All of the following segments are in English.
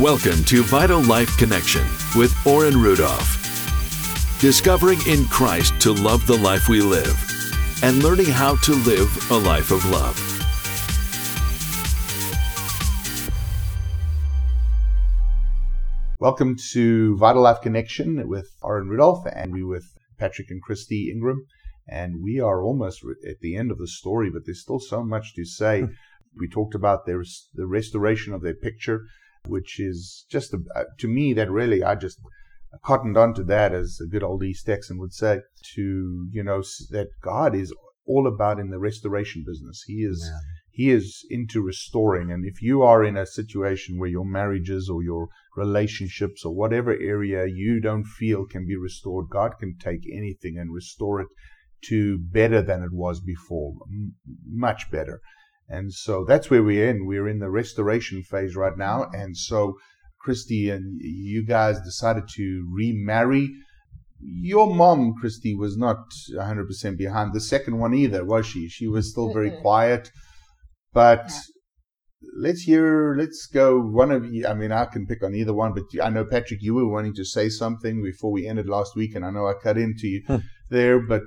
Welcome to Vital Life Connection with Orrin Rudolph. Discovering in Christ to love the life we live and learning how to live a life of love. Welcome to Vital Life Connection with Orrin Rudolph and we with Patrick and Christy Ingram. And we are almost at the end of the story, but there's still so much to say. Hmm. we talked about their, the restoration of their picture which is just a, uh, to me that really I just cottoned onto that as a good old East Texan would say to you know that God is all about in the restoration business. He is Amen. he is into restoring and if you are in a situation where your marriages or your relationships or whatever area you don't feel can be restored, God can take anything and restore it to better than it was before, m- much better. And so that's where we're in. We're in the restoration phase right now. Mm-hmm. And so Christy and you guys decided to remarry. Your mom, Christy, was not 100% behind the second one either, was she? She was still very quiet. But yeah. let's hear, let's go. One of you, I mean, I can pick on either one, but I know, Patrick, you were wanting to say something before we ended last week, and I know I cut into you hmm. there, but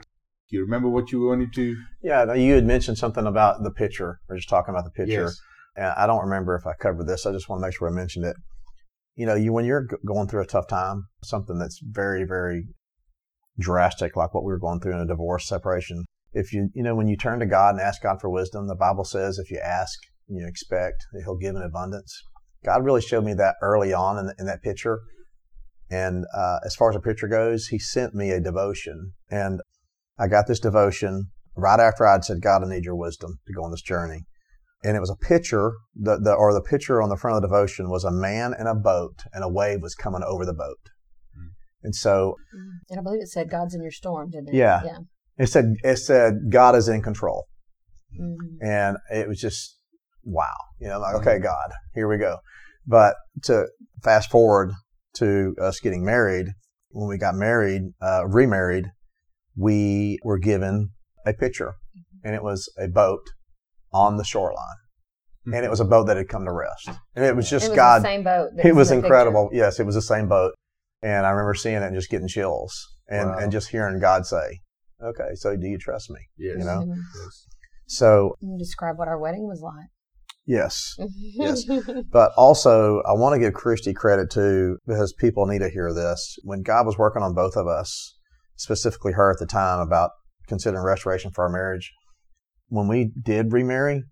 do you remember what you wanted to? Yeah, you had mentioned something about the picture. We are just talking about the picture. Yes. And I don't remember if I covered this. I just want to make sure I mentioned it. You know, you when you're going through a tough time, something that's very, very drastic, like what we were going through in a divorce separation. If you, you know, when you turn to God and ask God for wisdom, the Bible says if you ask, you expect, that He'll give in abundance. God really showed me that early on in, the, in that picture. And uh, as far as the picture goes, He sent me a devotion. And I got this devotion right after I'd said, God, I need your wisdom to go on this journey. And it was a picture, the, the, or the picture on the front of the devotion was a man in a boat and a wave was coming over the boat. Mm. And so. Mm. And I believe it said God's in your storm, didn't it? Yeah. yeah. It said, it said God is in control. Mm-hmm. And it was just, wow. You know, like, okay, God, here we go. But to fast forward to us getting married, when we got married, uh, remarried, we were given a picture and it was a boat on the shoreline. And it was a boat that had come to rest. And it was just it was God. same boat. It was incredible. Picture. Yes, it was the same boat. And I remember seeing it and just getting chills and, wow. and just hearing God say, okay, so do you trust me? Yes. You know? Mm-hmm. Yes. So. describe what our wedding was like. Yes. yes. But also, I want to give Christy credit too, because people need to hear this. When God was working on both of us, specifically her at the time about considering restoration for our marriage. When we did remarry,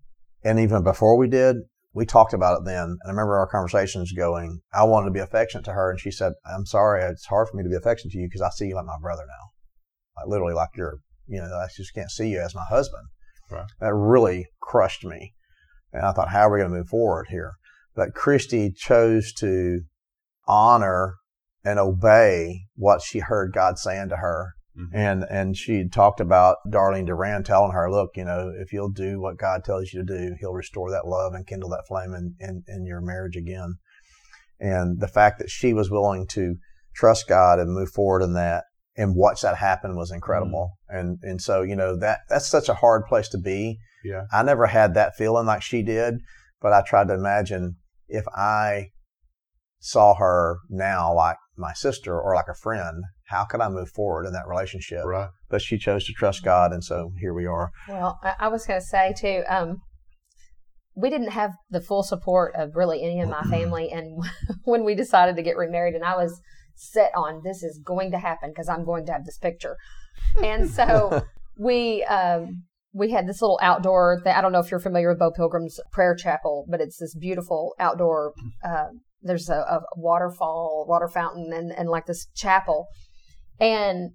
and even before we did, we talked about it then. And I remember our conversations going, I wanted to be affectionate to her. And she said, I'm sorry, it's hard for me to be affectionate to you because I see you like my brother now. Like literally like you're, you know, I just can't see you as my husband. Right. That really crushed me. And I thought, how are we going to move forward here? But Christy chose to honor and obey what she heard God saying to her. Mm-hmm. And and she talked about Darlene Duran telling her, look, you know, if you'll do what God tells you to do, He'll restore that love and kindle that flame in, in, in your marriage again. And the fact that she was willing to trust God and move forward in that and watch that happen was incredible. Mm-hmm. And and so, you know, that that's such a hard place to be. Yeah. I never had that feeling like she did, but I tried to imagine if I saw her now like my sister or like a friend, how could I move forward in that relationship? Right. But she chose to trust God, and so here we are. Well, I, was going to say too, um, we didn't have the full support of really any of my family, and when we decided to get remarried, and I was set on this is going to happen because I'm going to have this picture, and so we. Um, we had this little outdoor I don't know if you're familiar with Bo Pilgrim's prayer chapel, but it's this beautiful outdoor uh, there's a, a waterfall, water fountain, and, and like this chapel. And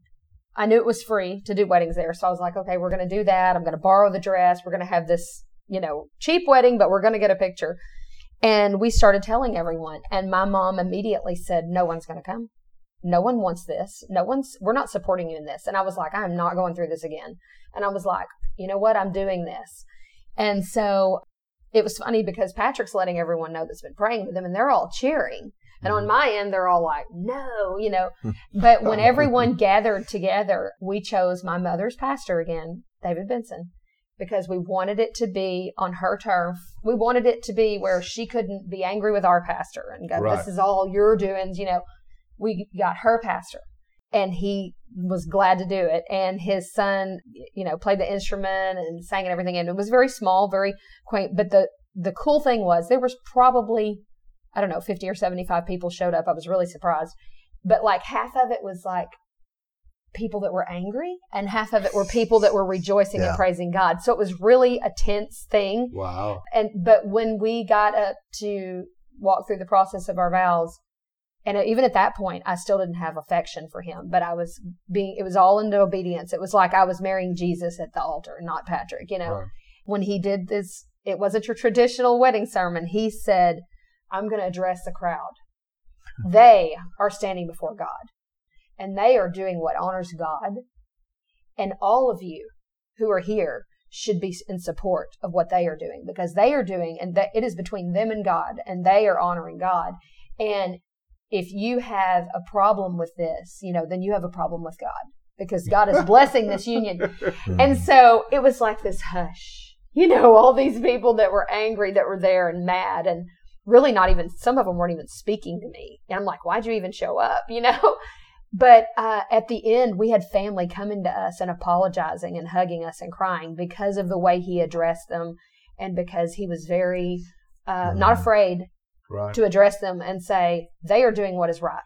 I knew it was free to do weddings there. So I was like, okay, we're going to do that. I'm going to borrow the dress. We're going to have this, you know, cheap wedding, but we're going to get a picture. And we started telling everyone. And my mom immediately said, no one's going to come. No one wants this. No one's, we're not supporting you in this. And I was like, I'm not going through this again. And I was like, you know what? I'm doing this. And so it was funny because Patrick's letting everyone know that's been praying with him and they're all cheering. And on mm-hmm. my end, they're all like, no, you know. But when everyone gathered together, we chose my mother's pastor again, David Benson. because we wanted it to be on her turf. We wanted it to be where she couldn't be angry with our pastor and go, Right. this is all your doing, You know, we got her pastor and he was glad to do it. And his son, you know, played the instrument and sang and everything. And it was very small, very quaint. But the, the cool thing was there was probably, I don't know, 50 or 75 people showed up. I was really surprised. But like half of it was like people that were angry and half of it were people that were rejoicing Yeah. and praising God. So it was really a tense thing. Wow. And, but when we got up to walk through the process of our vows, and even at that point, I still didn't have affection for him, but I was being, it was all into obedience. It was like I was marrying Jesus at the altar, not Patrick, you know. Right. When he did this, it wasn't your traditional wedding sermon. He said, I'm going to address the crowd. Hmm. They are standing before God and they are doing what honors God. And all of you who are here should be in support of what they are doing because they are doing, and that it is between them and God, and they are honoring God. And if you have a problem with this, you know, then you have a problem with God because God is blessing this union. And so it was like this hush, you know, all these people that were angry that were there and mad and really not even, some of them weren't even speaking to me. And I'm like, why'd you even show up, you know? But uh, at the end, we had family coming to us and apologizing and hugging us and crying because of the way he addressed them and because he was very uh, not Mhm. afraid Right. to address them and say they are doing what is right.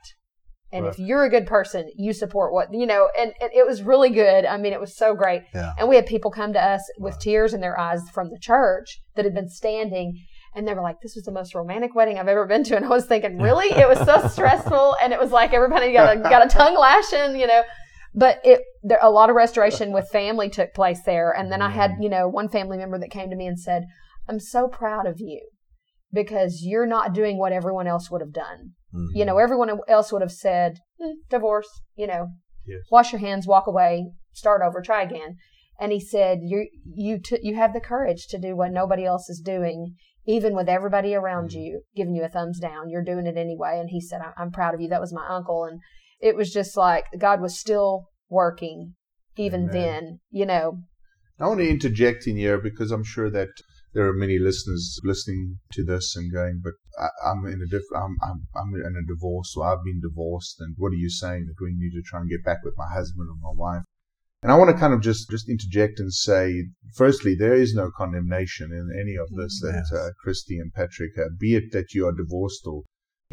And if you're a good person, you support what you know. And, and it was really good. I mean, it was so great. Yeah. And we had people come to us with Right. tears in their eyes from the church that had been standing, and they were like, "This was the most romantic wedding I've ever been to." And I was thinking, really, it was so stressful, and it was like everybody got a, got a tongue lashing, you know. But it there a lot of restoration with family took place there, and then I had Mm-hmm. you know one family member that came to me and said, "I'm so proud of you." Because you're not doing what everyone else would have done Mhm. you know, everyone else would have said, "Hmm, divorce, you know, Yes. wash your hands, walk away, start over, try again. And he said, you, you, t- you have the courage to do what nobody else is doing, even with everybody around Mm-hmm. you giving you a thumbs down. You're doing it anyway. And he said, I- I'm proud of you. That was my uncle. And it was just like God was still working even Amen. then, you know. I want to interject in here because I'm sure that there are many listeners listening to this and going, "But I, I'm in a diff- I'm, I'm I'm in a divorce, or I've been divorced, and what are you saying that we need to try and get back with my husband or my wife?" And I want to kind of just just interject and say, firstly, there is no condemnation in any of this that uh, Christy and Patrick have. Be it that you are divorced or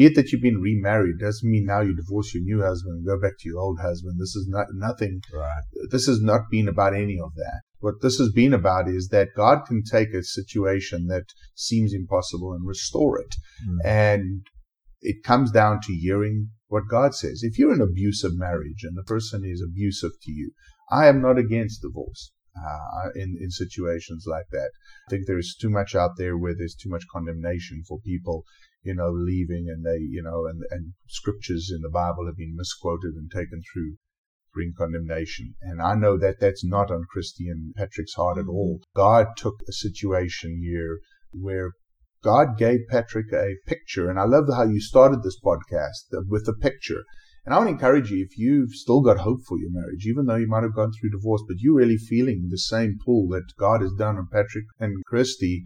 be it that you've been remarried, doesn't mean now you divorce your new husband and go back to your old husband. This is not nothing Right. this has not been about any of that. What this has been about is that God can take a situation that seems impossible and restore it. Mhm. And it comes down to hearing what God says. If you're in an abusive marriage and the person is abusive to you, I am not against divorce. Uh, in, in situations like that. I think there is too much out there where there's too much condemnation for people, you know, leaving and they, you know, and, and scriptures in the Bible have been misquoted and taken through bring condemnation. And I know that that's not on Christy and Patrick's heart at all. God took a situation here where God gave Patrick a picture. And I love how you started this podcast uh, with a picture. And I want to encourage you, if you've still got hope for your marriage, even though you might have gone through divorce, but you're really feeling the same pull that God has done on Patrick and Christy,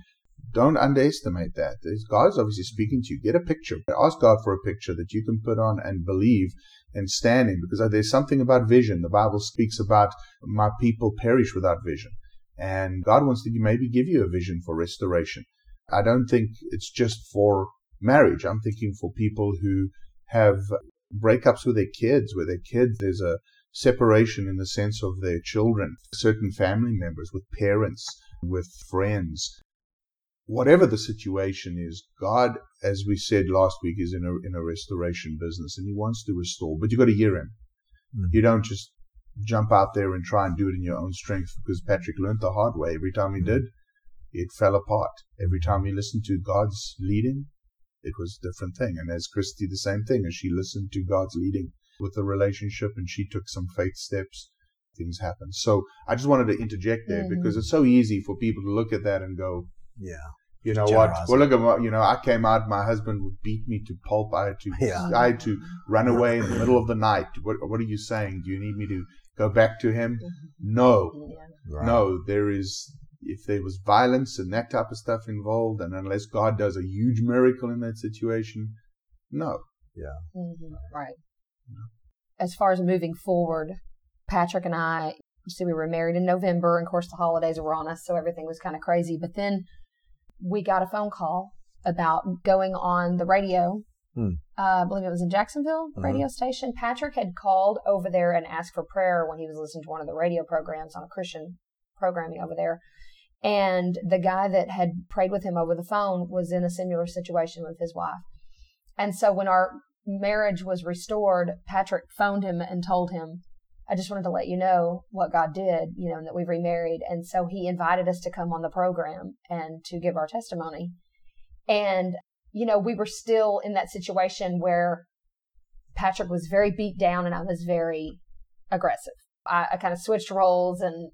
don't underestimate that. There's- God's obviously speaking to you. Get a picture. Ask God for a picture that you can put on and believe and stand in because there's something about vision. The Bible speaks about my people perish without vision. And God wants to maybe give you a vision for restoration. I don't think it's just for marriage. I'm thinking for people who have breakups with their kids, where their kids, there's a separation in the sense of their children, certain family members, with parents, with friends. Whatever the situation is, God, as we said last week, is in a, in a restoration business and he wants to restore, but you've got to hear him. Mhm. You don't just jump out there and try and do it in your own strength because Patrick learned the hard way. Every time he did, it fell apart. Every time he listened to God's leading, it was a different thing. And as Christy, the same thing. As she listened to God's leading with the relationship and she took some faith steps, things happened. So I just wanted to interject there Mhm. because it's so easy for people to look at that and go, Yeah. you know what? Well, look at what, you know, I came out, my husband would beat me to pulp. I had to, Yeah. I had to run away in the middle of the night. What, what are you saying? Do you need me to go back to him? No, Right. no, there is if there was violence and that type of stuff involved, and unless God does a huge miracle in that situation, no. Yeah. Mm-hmm. Right. As far as moving forward, Patrick and I, see, we were married in November, and of course the holidays were on us, so everything was kind of crazy. But then we got a phone call about going on the radio. Hmm. Uh, I believe it was in Jacksonville Mhm. radio station. Patrick had called over there and asked for prayer when he was listening to one of the radio programs on a Christian programming over there. And the guy that had prayed with him over the phone was in a similar situation with his wife. And so when our marriage was restored, Patrick phoned him and told him, I just wanted to let you know what God did, you know, and that we've remarried. And so he invited us to come on the program and to give our testimony. And, you know, we were still in that situation where Patrick was very beat down and I was very aggressive. I, I kind of switched roles and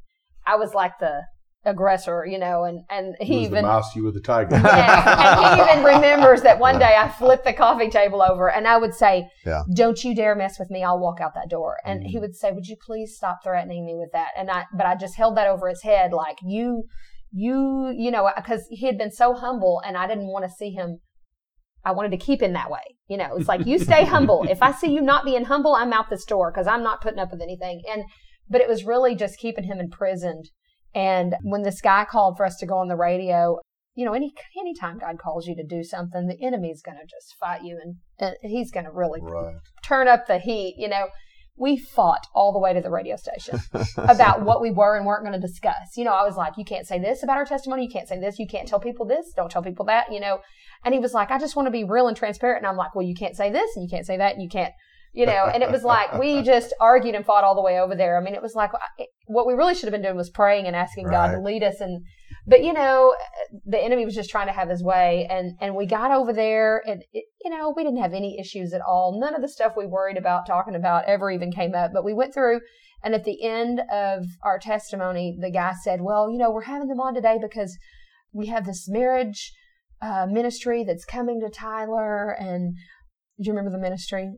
I was like the aggressor, you know, and, and He even the mouse, you were the tiger. yeah, and he even remembers that one day I flipped the coffee table over and I would say, Yeah. Don't you dare mess with me. I'll walk out that door. And Mm. he would say, Would you please stop threatening me with that? And I, but I just held that over his head like, You, you, you know, because he had been so humble and I didn't want to see him. I wanted to keep him that way. You know, it's like, you stay humble. If I see you not being humble, I'm out this door because I'm not putting up with anything. And, but it was really just keeping him imprisoned. And when this guy called for us to go on the radio, you know, any anytime God calls you to do something, the enemy's going to just fight you, and, and he's going to really right. turn up the heat. You know, we fought all the way to the radio station about what we were and weren't going to discuss. You know, I was like, you can't say this about our testimony. You can't say this. You can't tell people this. Don't tell people that. You know, and he was like, I just want to be real and transparent. And I'm like, well, you can't say this and you can't say that and you can't. You know, and it was like we just argued and fought all the way over there. I mean, it was like what we really should have been doing was praying and asking God to lead us. And but you know, the enemy was just trying to have his way, and and we got over there, and it, you know, we didn't have any issues at all. None of the stuff we worried about talking about ever even came up. But we went through, and at the end of our testimony, the guy said, "Well, you know, we're having them on today because we have this marriage uh, ministry that's coming to Tyler, and do you remember the ministry?"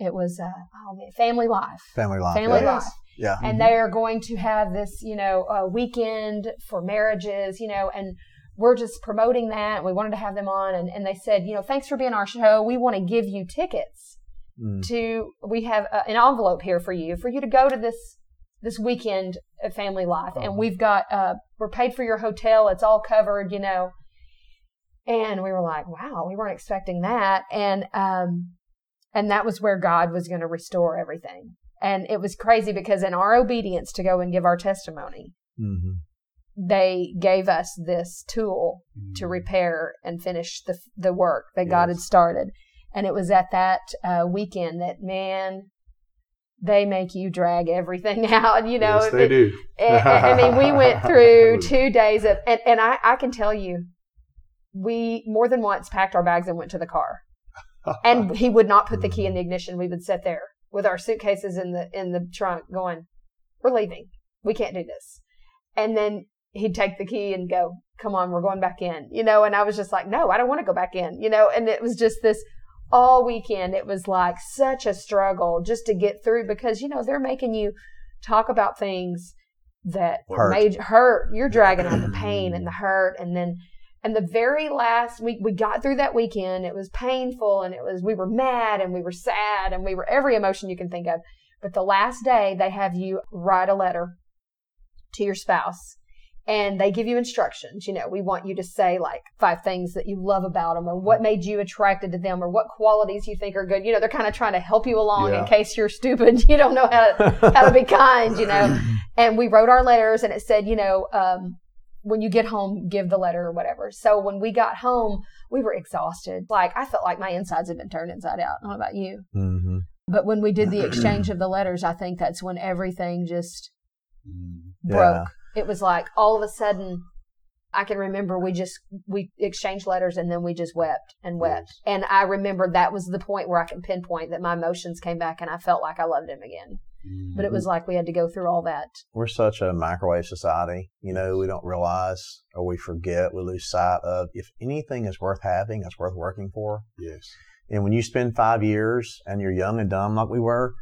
It was uh, oh man, Family Life. Family life. Family yeah. Life Yeah. and they are going to have this, you know, uh, weekend for marriages, you know, and we're just promoting that. We wanted to have them on, and, and they said, you know, thanks for being our show. We want to give you tickets Mm. to. We have uh, an envelope here for you for you to go to this this weekend at Family Life, and Oh. we've got uh, we're paid for your hotel. It's all covered, you know. And we were like, wow, we weren't expecting that, and um, and that was where God was going to restore everything. And it was crazy because in our obedience to go and give our testimony, Mhm. they gave us this tool to Mm. repair and finish the the work that God had started. And it was at that uh, weekend that man, they make you drag everything out. You know, yes, they It- do. I mean, we went through two days of, and, and I, I can tell you, we more than once packed our bags and went to the car. And he would not put the key in the ignition. We would sit there with our suitcases in the in the trunk, going, "We're leaving. We can't do this." And then he'd take the key and go, "Come on, we're going back in." You know, and I was just like, "No, I don't want to go back in." You know, and it was just this all weekend. It was like such a struggle just to get through because you know they're making you talk about things that Hurt. made hurt. You're dragging on the pain and the hurt, and then and the very last week we got through that weekend. It was painful, and it was we were mad and we were sad and we were every emotion you can think of. But the last day they have you write a letter to your spouse. And they give you instructions. You know, we want you to say like five things that you love about them, or what made you attracted to them, or what qualities you think are good. You know, they're kind of trying to help you along Yeah. in case you're stupid. You don't know how to, how to be kind. You know, and we wrote our letters and it said, you know, um, when you get home, give the letter or whatever. So when we got home, we were exhausted. Like I felt like my insides had been turned inside out. I don't know about you. Mhm. But when we did the exchange of the letters, I think that's when everything just Mm. broke. It was like all of a sudden, I can remember we just we exchanged letters and then we just wept and wept. Yes. And I remember that was the point where I can pinpoint that my emotions came back and I felt like I loved him again. Mm. But it was like we had to go through all that. We're such a microwave society. You know, we don't realize or we forget, we lose sight of if anything is worth having, it's worth working for. yes. And when you spend five years and you're young and dumb like we were,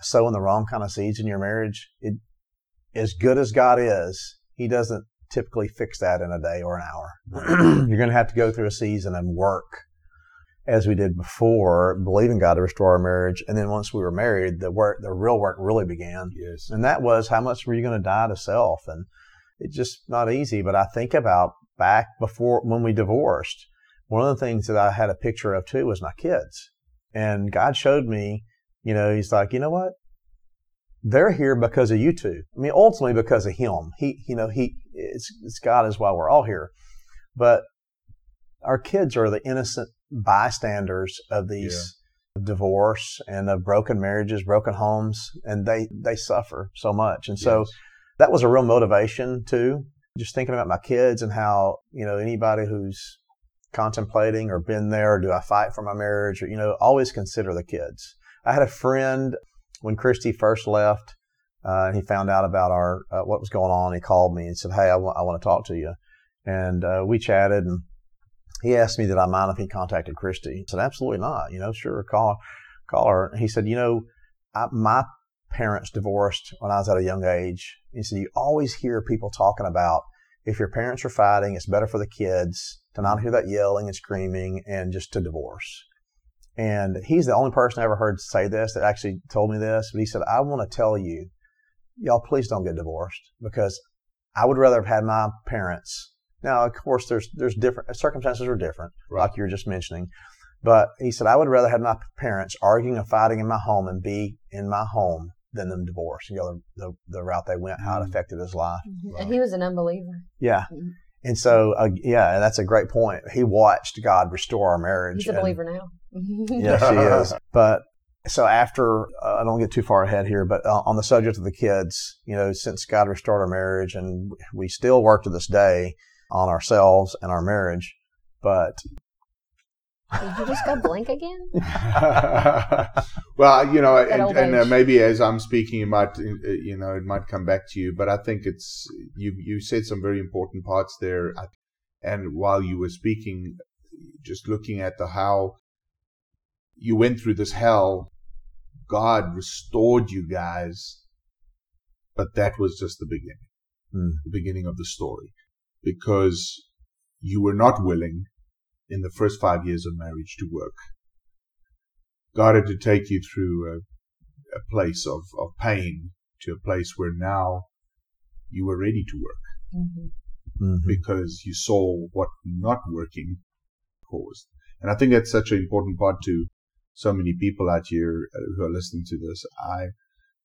sowing the wrong kind of seeds in your marriage, it, as good as God is, He doesn't typically fix that in a day or an hour. You're going to have to go through a season and work as we did before, believing God to restore our marriage. And then once we were married, the work, the real work really began. Yes. And that was how much were you going to die to self? And it's just not easy. But I think about back before when we divorced, one of the things that I had a picture of too was my kids. And God showed me, you know, He's like, you know what? They're here because of you two. I mean, ultimately because of Him. He, you know, He, it's, it's God is why we're all here. But our kids are the innocent bystanders of these yeah. divorce and of broken marriages, broken homes, and they they suffer so much. And so yes. that was a real motivation too. Just thinking about my kids and how you know anybody who's contemplating or been there, or do I fight for my marriage, or you know, always consider the kids. I had a friend when Christy first left, uh, and he found out about our uh, what was going on. He called me and said, "Hey, I, w- I want I want to talk to you," and uh, we chatted and he asked me that I mind if he contacted Christy. I said, absolutely not. You know, sure, call, call her. He said, you know, I, my parents divorced when I was at a young age. He said, you always hear people talking about if your parents are fighting, it's better for the kids to not hear that yelling and screaming and just to divorce. And he's the only person I ever heard say this that actually told me this. But he said, I want to tell you, y'all, please don't get divorced because I would rather have had my parents now, of course, there's there's different circumstances are different, right. like you were just mentioning. But he said, I would rather have my parents arguing and fighting in my home and be in my home than them divorce. You know, the, the route they went, how it mm-hmm. affected his life. Mm-hmm. Right. And he was an unbeliever. Yeah. Mm-hmm. And so, uh, yeah, and that's a great point. He watched God restore our marriage. He's a believer now. yes, he is. But so after, uh, I don't get too far ahead here, but uh, on the subject of the kids, you know, since God restored our marriage and we still work to this day, on ourselves and our marriage. But did you just go blank again? well, you know, and, and uh, maybe as I'm speaking, it might, uh, you know, it might come back to you. But I think it's you. You said some very important parts there, and while you were speaking, just looking at the how you went through this hell, God restored you guys, but that was just the beginning, mm. the beginning of the story because you were not willing in the first five years of marriage to work. God had to take you through a, a place of, of pain to a place where now you were ready to work mm-hmm. Mm-hmm. because you saw what not working caused. And I think that's such an important part to so many people out here uh, who are listening to this. I,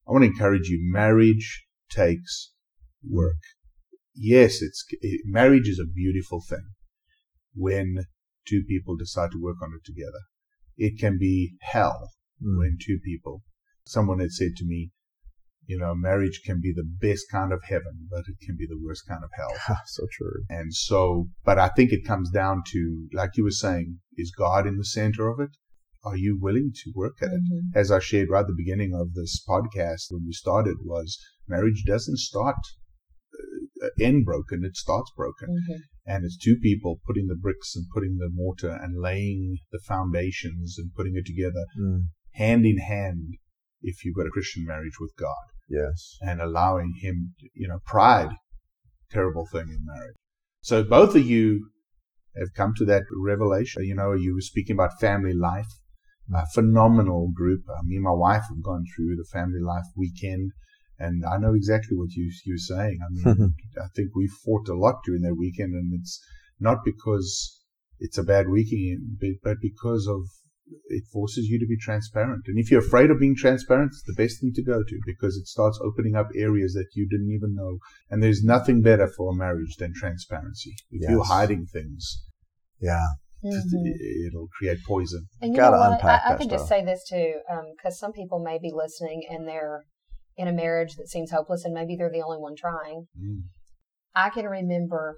I want to encourage you. Marriage takes work yes, it's it, marriage is a beautiful thing when two people decide to work on it together. It can be hell mm. when two people. Someone had said to me, you know, marriage can be the best kind of heaven, but it can be the worst kind of hell. so true. And so, but I think it comes down to, like you were saying, is God in the center of it? Are you willing to work at mm-hmm. it? As I shared right at the beginning of this podcast when we started was marriage doesn't start end broken, it starts broken. Mm-hmm. And it's two people putting the bricks and putting the mortar and laying the foundations and putting it together mm. hand in hand if you've got a Christian marriage with God. Yes. And allowing Him, you know, pride, terrible thing in marriage. So both of you have come to that revelation. You know, you were speaking about family life, a phenomenal group. Uh, me and my wife have gone through the family life weekend and I know exactly what you you're saying. I mean, I think we fought a lot during that weekend, and it's not because it's a bad weekend, but because of it forces you to be transparent. And if you're afraid of being transparent, it's the best thing to go to because it starts opening up areas that you didn't even know. And there's nothing better for a marriage than transparency. If yes. you're hiding things, yeah, Mm-hmm. it'll create poison. And you Gotta know what? I, I can stuff. just say this too, because um, some people may be listening and they're in a marriage that seems hopeless and maybe they're the only one trying. Mm. I can remember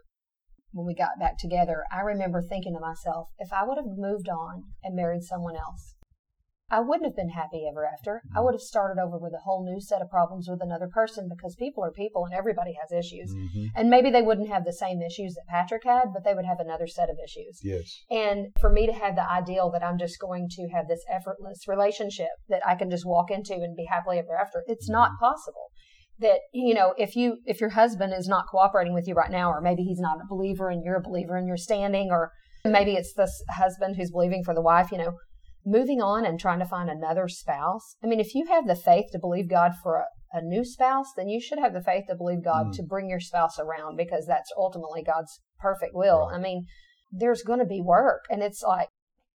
when we got back together, I remember thinking to myself, if I would have moved on and married someone else, I wouldn't have been happy ever after. I would have started over with a whole new set of problems with another person because people are people and everybody has issues. Mm-hmm. And maybe they wouldn't have the same issues that Patrick had, but they would have another set of issues. Yes. And for me to have the ideal that I'm just going to have this effortless relationship that I can just walk into and be happily ever after, it's mm-hmm. not possible. that you know if you if your husband is not cooperating with you right now or maybe he's not a believer and you're a believer and you're standing or maybe it's this husband who's believing for the wife you know moving on and trying to find another spouse i mean if you have the faith to believe god for a, a new spouse then you should have the faith to believe god mm. to bring your spouse around because that's ultimately god's perfect will right. i mean there's going to be work and it's like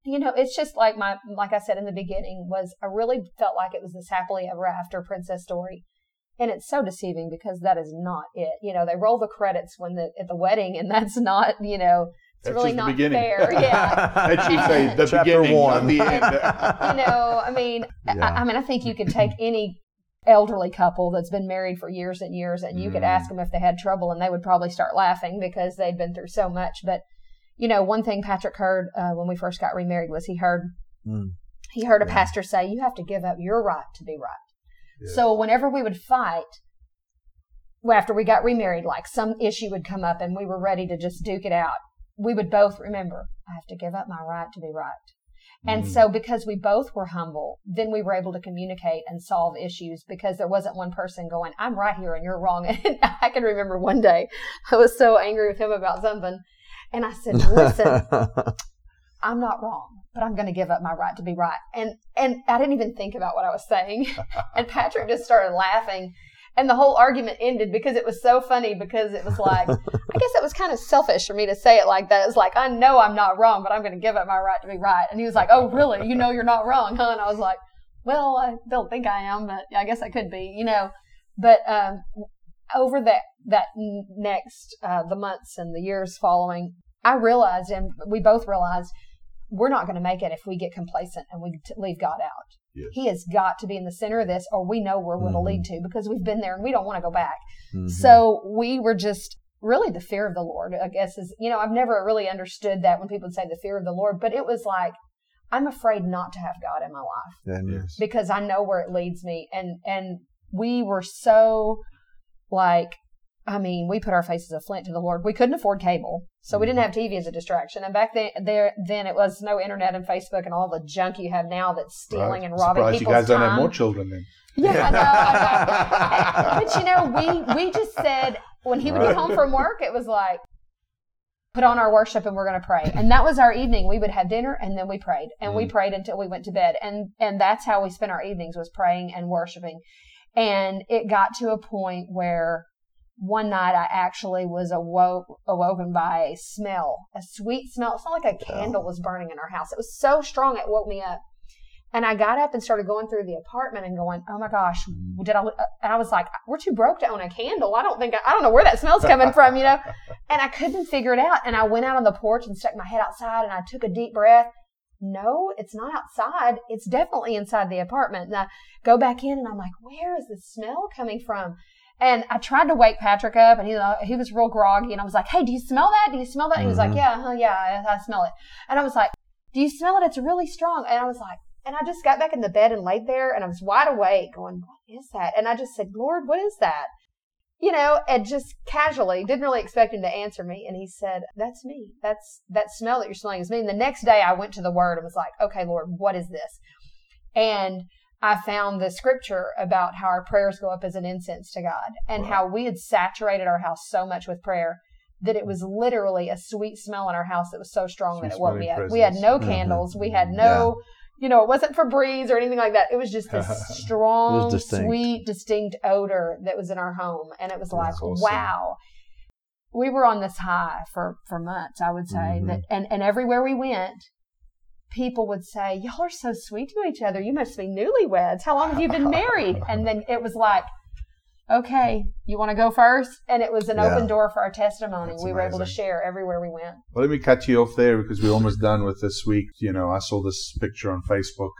you know it's just like my like i said in the beginning was i really felt like it was this happily ever after princess story and it's so deceiving because that is not it. You know, they roll the credits when the at the wedding, and that's not you know. It's that's really not beginning. fair. Yeah. that should say the Chapter beginning, one. the end. you know, I mean, Yeah. I, I mean, I think you could take any elderly couple that's been married for years and years, and you could Mm. ask them if they had trouble, and they would probably start laughing because they'd been through so much. But you know, one thing Patrick heard uh, when we first got remarried was he heard Mm. he heard a pastor say, "You have to give up your right to be right." Yeah. So whenever we would fight, well, after we got remarried, like some issue would come up and we were ready to just duke it out, we would both remember, I have to give up my right to be right. And Mm. so because we both were humble, then we were able to communicate and solve issues because there wasn't one person going, I'm right here and you're wrong. And I can remember one day I was so angry with him about something. And I said, listen, I'm not wrong, but I'm going to give up my right to be right. And and I didn't even think about what I was saying. and Patrick just started laughing. And the whole argument ended because it was so funny because it was like, I guess it was kind of selfish for me to say it like that. It's like, I know I'm not wrong, but I'm going to give up my right to be right. And he was like, Oh, really? You know you're not wrong, huh? And I was like, Well, I don't think I am, but I guess I could be, you know. But um, over that that next uh, the months and the years following, I realized, and we both realized, we're not going to make it if we get complacent and we leave God out. Yes. He has got to be in the center of this, or we know where it'll Mhm. lead to because we've been there and we don't want to go back. Mhm. So we were just really the fear of the Lord, I guess is, you know, I've never really understood that when people would say the fear of the Lord, but it was like, I'm afraid not to have God in my life Yes. because I know where it leads me. And, and we were so like, I mean, we put our faces of flint to the Lord. We couldn't afford cable. So we didn't have TV as a distraction. And back then, there, then it was no internet and Facebook and all the junk you have now that's stealing Right. and robbing Surprised people's you guys time. don't have more children then. Yeah, I know, I know. but you know, we we just said when he would Right. get home from work, it was like put on our worship and we're going to pray. And that was our evening. We would have dinner and then we prayed, and we Mm. prayed until we went to bed. And and that's how we spent our evenings was praying and worshiping. And it got to a point where one night I actually was awoke awoken by a smell, a sweet smell. It's not like a candle was burning in our house. It was so strong it woke me up. And I got up and started going through the apartment and going, "Oh my gosh, mm. did I?" Uh, and I was like, "We're too broke to own a candle. I don't think I, I don't know where that smell's coming from, you know." And I couldn't figure it out. And I went out on the porch and stuck my head outside and I took a deep breath. No, it's not outside. It's definitely inside the apartment. And I go back in and I'm like, "Where is the smell coming from?" And I tried to wake Patrick up, and he he was real groggy. And I was like, "Hey, do you smell that? Do you smell that?" And he was like, Mhm. "Yeah, huh, yeah, I, I smell it." And I was like, "Do you smell it? It's really strong." And I was like, and I just got back in the bed and laid there, and I was wide awake, going, "What is that?" And I just said, "Lord, what is that?" You know, and just casually, didn't really expect him to answer me. And he said, "That's me. That's that smell that you're smelling is me." And the next day, I went to the Word and was like, "Okay, Lord, what is this?" And I found the scripture about how our prayers go up as an incense to God and Right. how we had saturated our house so much with prayer that it was literally a sweet smell in our house that was so strong Sweet that it woke me up. We had no. Mhm. candles. We had no, you know, it wasn't Febreze or anything like that. It was just this strong, distinct. sweet, distinct odor that was in our home. And it was like, awesome. wow. We were on this high for, for months, I would say. Mhm. That and, and everywhere we went, people would say, Y'all are so sweet to each other. You must be newlyweds. How long have you been married? And then it was like, Okay, you want to go first? And it was an Yeah. open door for our testimony. That's we were able to share everywhere we went. Well, let me cut you off there because we're almost done with this week. You know, I saw this picture on Facebook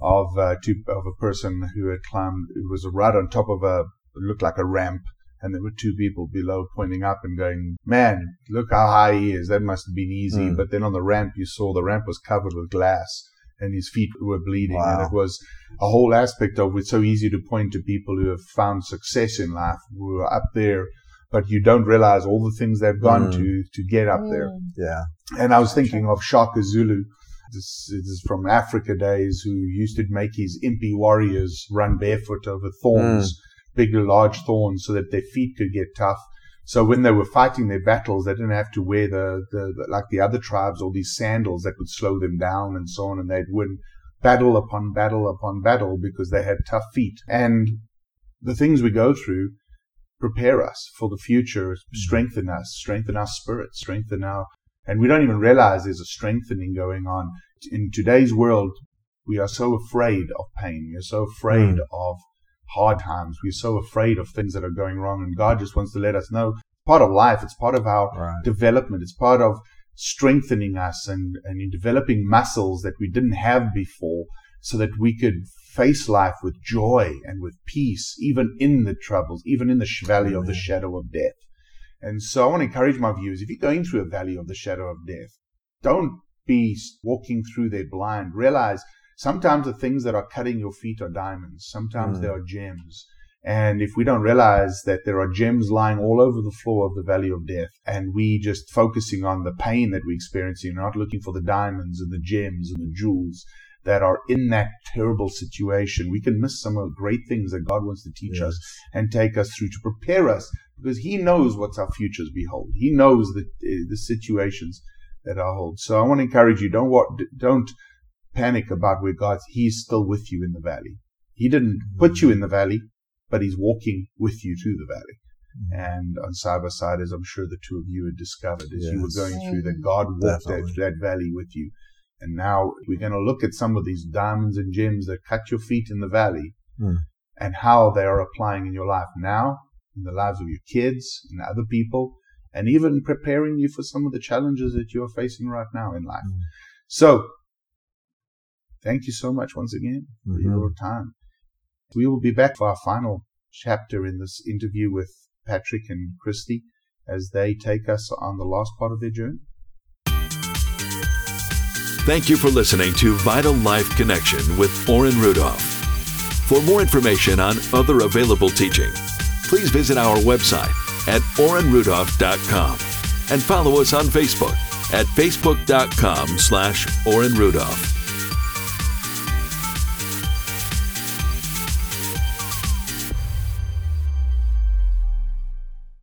of uh, two of a person who had climbed. It was right on top of a it looked like a ramp, and there were two people below pointing up and going, "Man, look how high he is. That must have been easy." Mm. But then on the ramp, you saw the ramp was covered with glass. And his feet were bleeding, and it was a whole aspect of it's so easy to point to people who have found success in life, who are up there, but you don't realize all the things they've gone Mm. to to get up there. Mm. Yeah. And I was thinking of Shaka Zulu. This, this is from Africa days who used to make his impi warriors run barefoot over thorns big, large thorns so that their feet could get tough. So when they were fighting their battles, they didn't have to wear the, the, the like the other tribes, all these sandals that would slow them down and so on, and they'd win battle upon battle upon battle because they had tough feet. And the things we go through prepare us for the future, mm-hmm. strengthen us, strengthen our spirit, strengthen our, and we don't even realize there's a strengthening going on. In today's world, we are so afraid of pain. We are so afraid mm. of hard times. We're so afraid of things that are going wrong. And God just wants to let us know part of life. It's part of our right. development. It's part of strengthening us and, and in developing muscles that we didn't have before so that we could face life with joy and with peace, even in the troubles, even in the valley Amen. of the shadow of death. And so I want to encourage my viewers, if you're going through a valley of the shadow of death, don't be walking through there blind. Realize sometimes the things that are cutting your feet are diamonds. Sometimes mm. they are gems. And if we don't realize that there are gems lying all over the floor of the valley of death, and we just focusing on the pain that we're experiencing, not looking for the diamonds and the gems and the jewels that are in that terrible situation, we can miss some of the great things that God wants to teach yes. us and take us through to prepare us because He knows what our futures behold. He knows the, the situations that are hold. So I want to encourage you, don't, don't panic about where God's, He's still with you in the valley. He didn't put you in the valley, but He's walking with you to the valley. Mm-hmm. And on side by side, as I'm sure the two of you had discovered as yes. you were going through, that God walked that, that valley with you. And now we're going to look at some of these diamonds and gems that cut your feet in the valley mm. and how they are applying in your life now, in the lives of your kids and other people, and even preparing you for some of the challenges that you are facing right now in life. Mm. So thank you so much once again for mm-hmm. your time. We will be back for our final chapter in this interview with Patrick and Christy as they take us on the last part of their journey. Thank you for listening to Vital Life Connection with Orrin Rudolph. For more information on other available teaching, please visit our website at orrinrudolph.com and follow us on Facebook at facebook.com slash Orrin Rudolph.